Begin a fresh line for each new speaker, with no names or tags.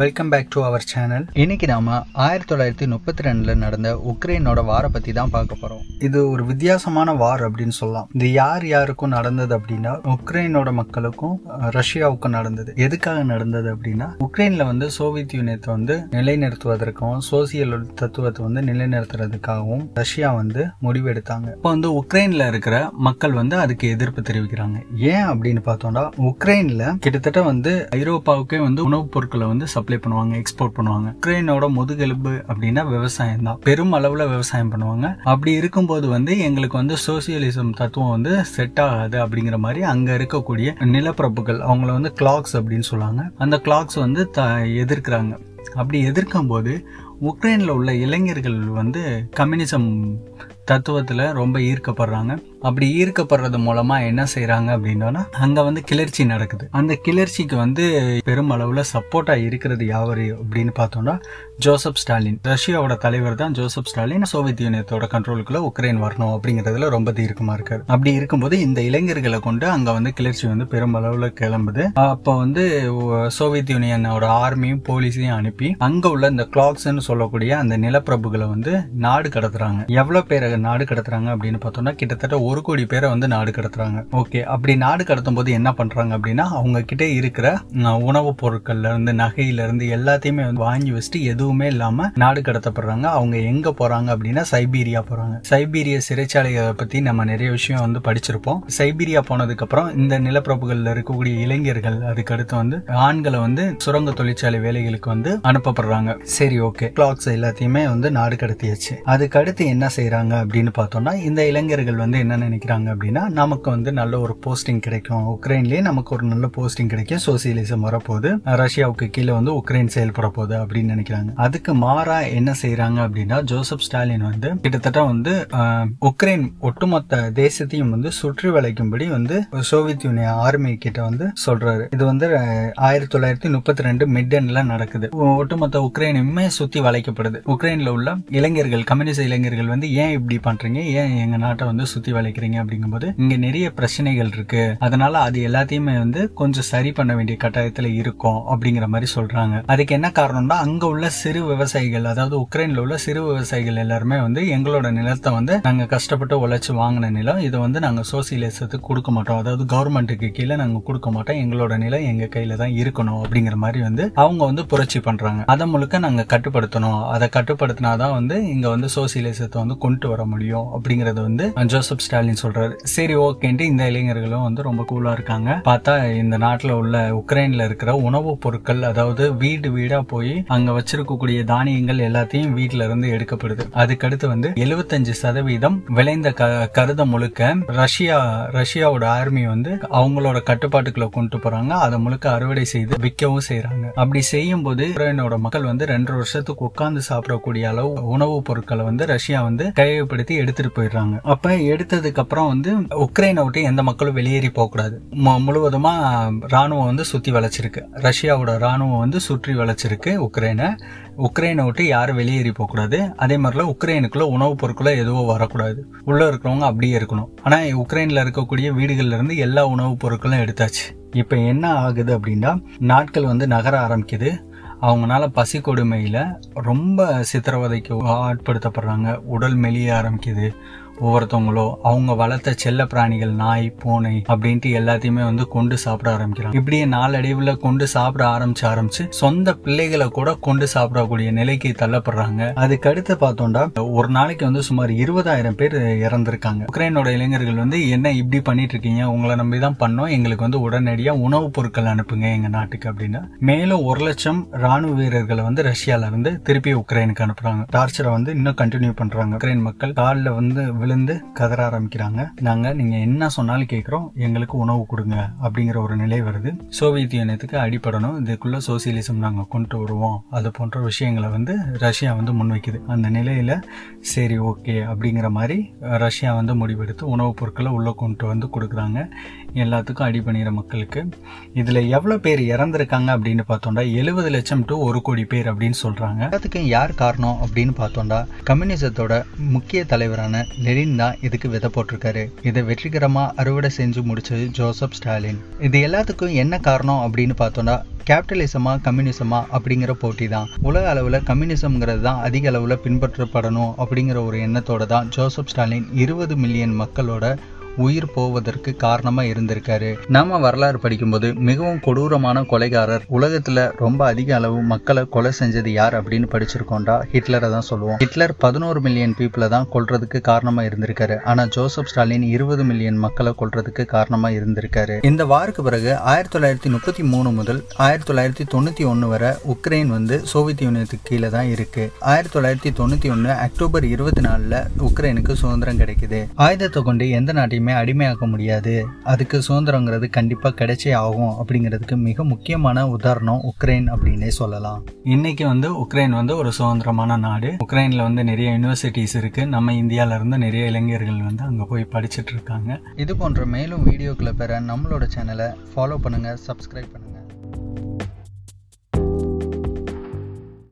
Welcome back to our channel இன்னைக்கு நாம ஆயிரத்தி தொள்ளாயிரத்தி முப்பத்தி ரெண்டுல நடந்த உக்ரைனோட வார பத்தி தான் பார்க்க போறோம். இது ஒரு வித்தியாசமான வார் அப்படின்னு சொல்லலாம். இது யார் யாருக்கும் நடந்தது அப்படின்னா உக்ரைனோட மக்களுக்கும் ரஷ்யாவுக்கும் நடந்தது. எதுக்காக நடந்தது அப்படின்னா உக்ரைன்ல வந்து சோவியத் யூனியத்தை வந்து நிலைநிறுத்துவதற்காகவும் சோசியல் தத்துவத்தை வந்து நிலைநிறுத்துறதுக்காகவும் ரஷ்யா வந்து முடிவெடுத்தாங்க. இப்போ வந்து உக்ரைன்ல இருக்கிற மக்கள் வந்து அதுக்கு எதிர்ப்பு தெரிவிக்கிறாங்க. ஏன் அப்படின்னு பார்த்தோம்னா உக்ரைன்ல கிட்டத்தட்ட வந்து ஐரோப்பாவுக்கே வந்து உணவுப் பொருட்களை வந்து சப்ளை பண்ணுவாங்க எக்ஸ்போர்ட் பண்ணுவாங்க. உக்ரைனோட முதுகெலும்பு அப்படின்னா விவசாயம் தான். பெரும் அளவுல விவசாயம் பண்ணுவாங்க. அப்படி இருக்கும்போது வந்து எங்களுக்கு வந்து சோசியலிசம் தத்துவம் வந்து செட் ஆகாது அப்படிங்கிற மாதிரி அங்க இருக்கக்கூடிய நிலப்பரப்புகள் அவங்கள வந்து கிளாக்ஸ் அப்படின்னு சொல்லுவாங்க. அந்த கிளாக்ஸ் வந்து த எதிர்க்கிறாங்க. அப்படி எதிர்க்கும் போது உக்ரைன்ல உள்ள இளைஞர்கள் வந்து கம்யூனிசம் தத்துவத்துல ரொம்ப ஈர்க்கப்படுறாங்க. அப்படி ஈர்க்கப்படுறது மூலமா என்ன செய்கிறாங்க அப்படின்னா அங்க வந்து கிளர்ச்சி நடக்குது. அந்த கிளர்ச்சிக்கு வந்து பெருமளவில் சப்போர்ட்டாக இருக்கிறது யாவர் அப்படின்னு பார்த்தோம்னா ஜோசப் ஸ்டாலின். ரஷ்யாவோட தலைவர் தான் ஜோசப் ஸ்டாலின். சோவியத் யூனியத்தோட கண்ட்ரோலுக்குள்ள உக்ரைன் வரணும் அப்படிங்கறதுல ரொம்ப தீர்க்கமா இருக்காரு. அப்படி இருக்கும்போது இந்த இளைஞர்களை கொண்டு அங்க வந்து கிளர்ச்சி வந்து பெருமளவுல கிளம்புது. அப்ப வந்து சோவியத் யூனியனோட ஆர்மியும் போலீஸையும் அனுப்பி அங்க உள்ள இந்த கிளாக்ஸ்ன்னு சொல்லக்கூடிய அந்த நிலப்பிரபுகளை வந்து நாடு கடத்துறாங்க. எவ்வளவு பேரை நாடு கடத்துறாங்க அப்படின்னு பார்த்தோம்னா கிட்டத்தட்ட ஒரு கோடி பேரை வந்து நாடு கடத்துறாங்க. ஓகே அப்படி நாடு கடத்தும் போது என்ன பண்றாங்க அப்படின்னா அவங்க கிட்ட இருக்கிற உணவுப் பொருட்கள்ல இருந்து நகையில இருந்து எல்லாத்தையுமே வந்து வாங்கி வச்சுட்டு எதுவும் எதுவுமே இல்லாம நாடு கடத்தப்படுறாங்க. அவங்க எங்க போறாங்க அப்படின்னா சைபீரியா போறாங்க. சைபீரிய சிறைச்சாலைகளை பத்தி நம்ம நிறைய விஷயம் வந்து படிச்சிருப்போம். சைபீரியா போனதுக்கு அப்புறம் இந்த நிலப்பிரபுகள்ல இருக்கக்கூடிய இளைஞர்கள் அதுக்கடுத்து வந்து ஆண்களை வந்து சுரங்க தொழிற்சாலை வேலைகளுக்கு வந்து அனுப்பப்படுறாங்க. சரி ஓகே கிளாக்ஸ் எல்லாத்தையுமே வந்து நாடு கடத்தியாச்சு. அதுக்கு அடுத்து என்ன செய்யறாங்க அப்படின்னு பார்த்தோம்னா இந்த இளைஞர்கள் வந்து என்ன நினைக்கிறாங்க அப்படின்னா நமக்கு வந்து நல்ல ஒரு போஸ்டிங் கிடைக்கும். உக்ரைன்லயே நமக்கு ஒரு நல்ல போஸ்டிங் கிடைக்கும். சோசியலிசம் வரப்போகுது. ரஷ்யாவுக்கு கீழே வந்து உக்ரைன் செயல்பட போகுது அப்படின்னு நினைக்கிறாங்க. அதுக்கு மாறா என்ன செய்யறாங்க அப்படின்னா ஜோசப் ஸ்டாலின் வந்து கிட்டத்தட்ட வந்து உக்ரைன் ஒட்டுமொத்த தேசத்தையும் வந்து சுற்றி வளைக்கும்படி வந்து சோவியத் யூனியன் ஆர்மி கிட்ட வந்து சொல்றாரு. இது வந்து ஆயிரத்தி தொள்ளாயிரத்தி முப்பத்தி ரெண்டு மிட்டன்ல நடக்குது. ஒட்டுமொத்த உக்ரைனுமே சுத்தி வளைக்கப்படுது. உக்ரைன்ல உள்ள இளைஞர்கள் கம்யூனிஸ்ட் இளைஞர்கள் வந்து ஏன் இப்படி பண்றீங்க? ஏன் எங்க நாட்டை வந்து சுத்தி வளைக்கிறீங்க அப்படிங்கும்போது இங்க நிறைய பிரச்சனைகள் இருக்கு. அதனால அது எல்லாத்தையுமே வந்து கொஞ்சம் சரி பண்ண வேண்டிய கட்டாயத்துல இருக்கும் அப்படிங்கிற மாதிரி சொல்றாங்க. அதுக்கு என்ன காரணம்னா அங்க உள்ள சிறு விவசாயிகள் அதாவது உக்ரைன்ல உள்ள சிறு விவசாயிகள் எல்லாருமே வந்து எங்களோட நிலத்தை வந்து நாங்க கஷ்டப்பட்டு உழைச்சு வாங்கின நிலம். இதை வந்து நாங்க சோசியலிசத்துக்கு கொடுக்க மாட்டோம். அதாவது கவர்மெண்ட்டுக்கு கீழே நாங்க கொடுக்க மாட்டோம். எங்களோட நிலம் எங்க கையில தான் இருக்கணும் அப்படிங்கிற மாதிரி வந்து அவங்க வந்து புரட்சி பண்றாங்க. அதை முழுக்க நாங்க கட்டுப்படுத்தணும். அதை கட்டுப்படுத்தினாதான் வந்து இங்க வந்து சோசியலிசத்தை வந்து கொண்டு வர முடியும் அப்படிங்கறது வந்து ஜோசப் ஸ்டாலின் சொல்றாரு. சரி ஓகேன்ட்டு இந்த இளைஞர்களும் வந்து ரொம்ப கூலா இருக்காங்க. பார்த்தா இந்த நாட்டுல உள்ள உக்ரைன்ல இருக்கிற உணவுப் பொருட்கள் அதாவது வீடு வீடா போய் அங்க இருக்கக்கூடிய தானியங்கள் எல்லாத்தையும் வீட்ல இருந்து எடுக்கப்படுது. அதுக்கடுத்து வந்து 75% சதவீதம் விளைந்த க- கருத முழுக்க ரஷ்யா ரஷ்யாவோட ஆர்மி வந்து அவங்களோட கட்டுப்பாட்டுக்குள்ள கொண்டு போறாங்க. அதை முழுக்க அறுவடை செய்து விற்கவும் செய்யறாங்க அப்படி செய்யும் போது யுக்ரைனோட மக்கள் வந்து ரெண்டு வருஷத்துக்கு உட்கார்ந்து சாப்பிடக்கூடிய அளவு உணவுப் பொருட்களை வந்து ரஷ்யா வந்து கையகப்படுத்தி எடுத்துட்டு போயிடுறாங்க. அப்ப எடுத்ததுக்கு அப்புறம் வந்து உக்ரைனை விட்டு எந்த மக்களும் வெளியேறி போக கூடாது. முழுவதுமா ராணுவம் வந்து சுத்தி வளைச்சிருக்கு. ரஷ்யாவோட ராணுவம் வந்து சுற்றி வளைச்சிருக்கு உக்ரைனை. உக்ரைனை விட்டு யாரும் வெளியேறி போகக்கூடாது. அதே மாதிரிலாம் உக்ரைனுக்குள்ள உணவுப் பொருட்களும் எதுவும் வரக்கூடாது. உள்ள இருக்கிறவங்க அப்படியே இருக்கணும். ஆனா உக்ரைன்ல இருக்கக்கூடிய வீடுகள்ல இருந்து எல்லா உணவுப் பொருட்களும் எடுத்தாச்சு. இப்ப என்ன ஆகுது அப்படின்னா நாட்கள் வந்து நகர ஆரம்பிக்குது. அவங்கனால பசி கொடுமையில ரொம்ப சித்திரவதைக்கு ஆட்படுத்தப்படுறாங்க. உடல் மெலிய ஆரம்பிக்குது. ஒவ்வொருத்தவங்களோ அவங்க வளர்த்த செல்ல பிராணிகள் நாய் பூனை அப்படின்ட்டு எல்லாத்தையுமே வந்து கொண்டு சாப்பிட ஆரம்பிக்கிறாங்க. இப்படியே நாளடைவுல கொண்டு சாப்பிட ஆரம்பிச்சு ஆரம்பிச்சு சொந்த பிள்ளைகளை கூட கொண்டு சாப்பிடக்கூடிய நிலைக்கு தள்ளப்படுறாங்க. அதுக்கு அடுத்து பார்த்தோம்னா ஒரு நாளைக்கு வந்து சுமார் இருபதாயிரம் பேர் இறந்திருக்காங்க. உக்ரைனோட இளைஞர்கள் வந்து என்ன இப்படி பண்ணிட்டு இருக்கீங்க உங்களை நம்பி தான் பண்ணோம். எங்களுக்கு வந்து உடனடியா உணவுப் பொருட்கள் அனுப்புங்க எங்க நாட்டுக்கு அப்படின்னா மேலும் ஒரு லட்சம் ராணுவ வீரர்களை வந்து ரஷ்யால இருந்து திருப்பி உக்ரைனுக்கு அனுப்புறாங்க. டார்ச்சரை வந்து இன்னும் கண்டினியூ பண்றாங்க. உக்ரைன் மக்கள் காலில் வந்து விழுந்து கதற ஆரம்பிக்கிறாங்க. நாங்க நீங்க என்ன சொன்னாலும் கேட்குறோம் எங்களுக்கு உணவு கொடுங்க. அப்படிங்கிற ஒரு நிலை வருது. சோவியத் யூனியத்துக்கு அடிப்படணும் இதுக்குள்ள சோசியலிசம் நாங்கள் கொண்டு வருவோம். அது போன்ற விஷயங்களை வந்து ரஷ்யா வந்து முன்வைக்குது அந்த நிலையில சரி ஓகே. அப்படிங்கிற மாதிரி ரஷ்யா வந்து முடிவெடுத்து உணவுப் பொருட்களை உள்ள கொண்டு வந்து கொடுக்குறாங்க. எல்லாத்துக்கும் அடி பண்ணிடுற மக்களுக்கு. இதில் எவ்வளோ பேர் இறந்துருக்காங்க அப்படின்னு பார்த்தோம்னா எழுபது லட்சம் டு ஒரு கோடி பேர் அப்படின்னு சொல்கிறாங்க எல்லாத்துக்கும் யார் காரணம் அப்படின்னு பார்த்தோம்னா கம்யூனிசத்தோட முக்கிய தலைவரான லெனின் தான் இதுக்கு விதை போட்டிருக்காரு. இதை வெற்றிகரமாக அறுவடை செஞ்சு முடிச்சது ஜோசப் ஸ்டாலின். இது எல்லாத்துக்கும் என்ன காரணம் அப்படின்னு பார்த்தோம்னா கேபிட்டலிசமா கம்யூனிசமா அப்படிங்கிற போட்டி தான். உலக அளவில் கம்யூனிசம்ங்கிறது தான் அதிக அளவில் பின்பற்றப்படணும் அப்படிங்கிற ஒரு எண்ணத்தோட தான் ஜோசப் ஸ்டாலின் இருபது மில்லியன் மக்களோட உயிர் போவதற்கு காரணமா இருந்திருக்காரு. நம்ம வரலாறு படிக்கும்போது மிகவும் கொடூரமான கொலைகாரர் உலகத்துல ரொம்ப அதிக அளவு மக்களை கொலை செஞ்சது யார் அப்படின்னு படிச்சிருக்கோம்டா? ஹிட்லரை தான் சொல்லுவோம். ஹிட்லர் பதினோரு மில்லியன் பீப்புளை தான் கொல்றதுக்கு காரணமா இருந்திருக்காரு. ஆனா ஜோசப் ஸ்டாலின் இருபது மில்லியன் மக்களை கொல்றதுக்கு காரணமா இருந்திருக்காரு. இந்த வாருக்கு பிறகு ஆயிரத்தி தொள்ளாயிரத்தி முப்பத்தி மூணு முதல் ஆயிரத்தி தொள்ளாயிரத்தி தொண்ணூத்தி ஒன்னு வரை உக்ரைன் வந்து சோவியத் யூனியத்துக்கு கீழே தான் இருக்கு. ஆயிரத்தி தொள்ளாயிரத்தி தொண்ணூத்தி ஒன்னு அக்டோபர் இருபத்தி நாலுல உக்ரைனுக்கு சுதந்திரம் கிடைக்குது. ஆயுதத்தை கொண்டு எந்த நாட்டையும் அடிமையாக்க முடியாது. அதுக்கு சுதந்திரங்கிறது கண்டிப்பா கிடைச்சே ஆகும் அப்படிங்கிறதுக்கு மிக முக்கியமான உதாரணம் உக்ரைன் அப்படின்னே சொல்லலாம். இன்னைக்கு வந்து உக்ரைன் வந்து ஒரு சுதந்திரமான நாடு. உக்ரைன்ல வந்து நிறைய யூனிவர்சிட்டிஸ் இருக்கு. நம்ம இந்தியால இருந்து நிறைய இளைஞர்கள் வந்து அங்க போய் படிச்சுட்டு இருக்காங்க. இது போன்ற மேலும் வீடியோக்களை பெற நம்மளோட சேனலை ஃபாலோ பண்ணுங்க சப்ஸ்கிரைப் பண்ணுங்க.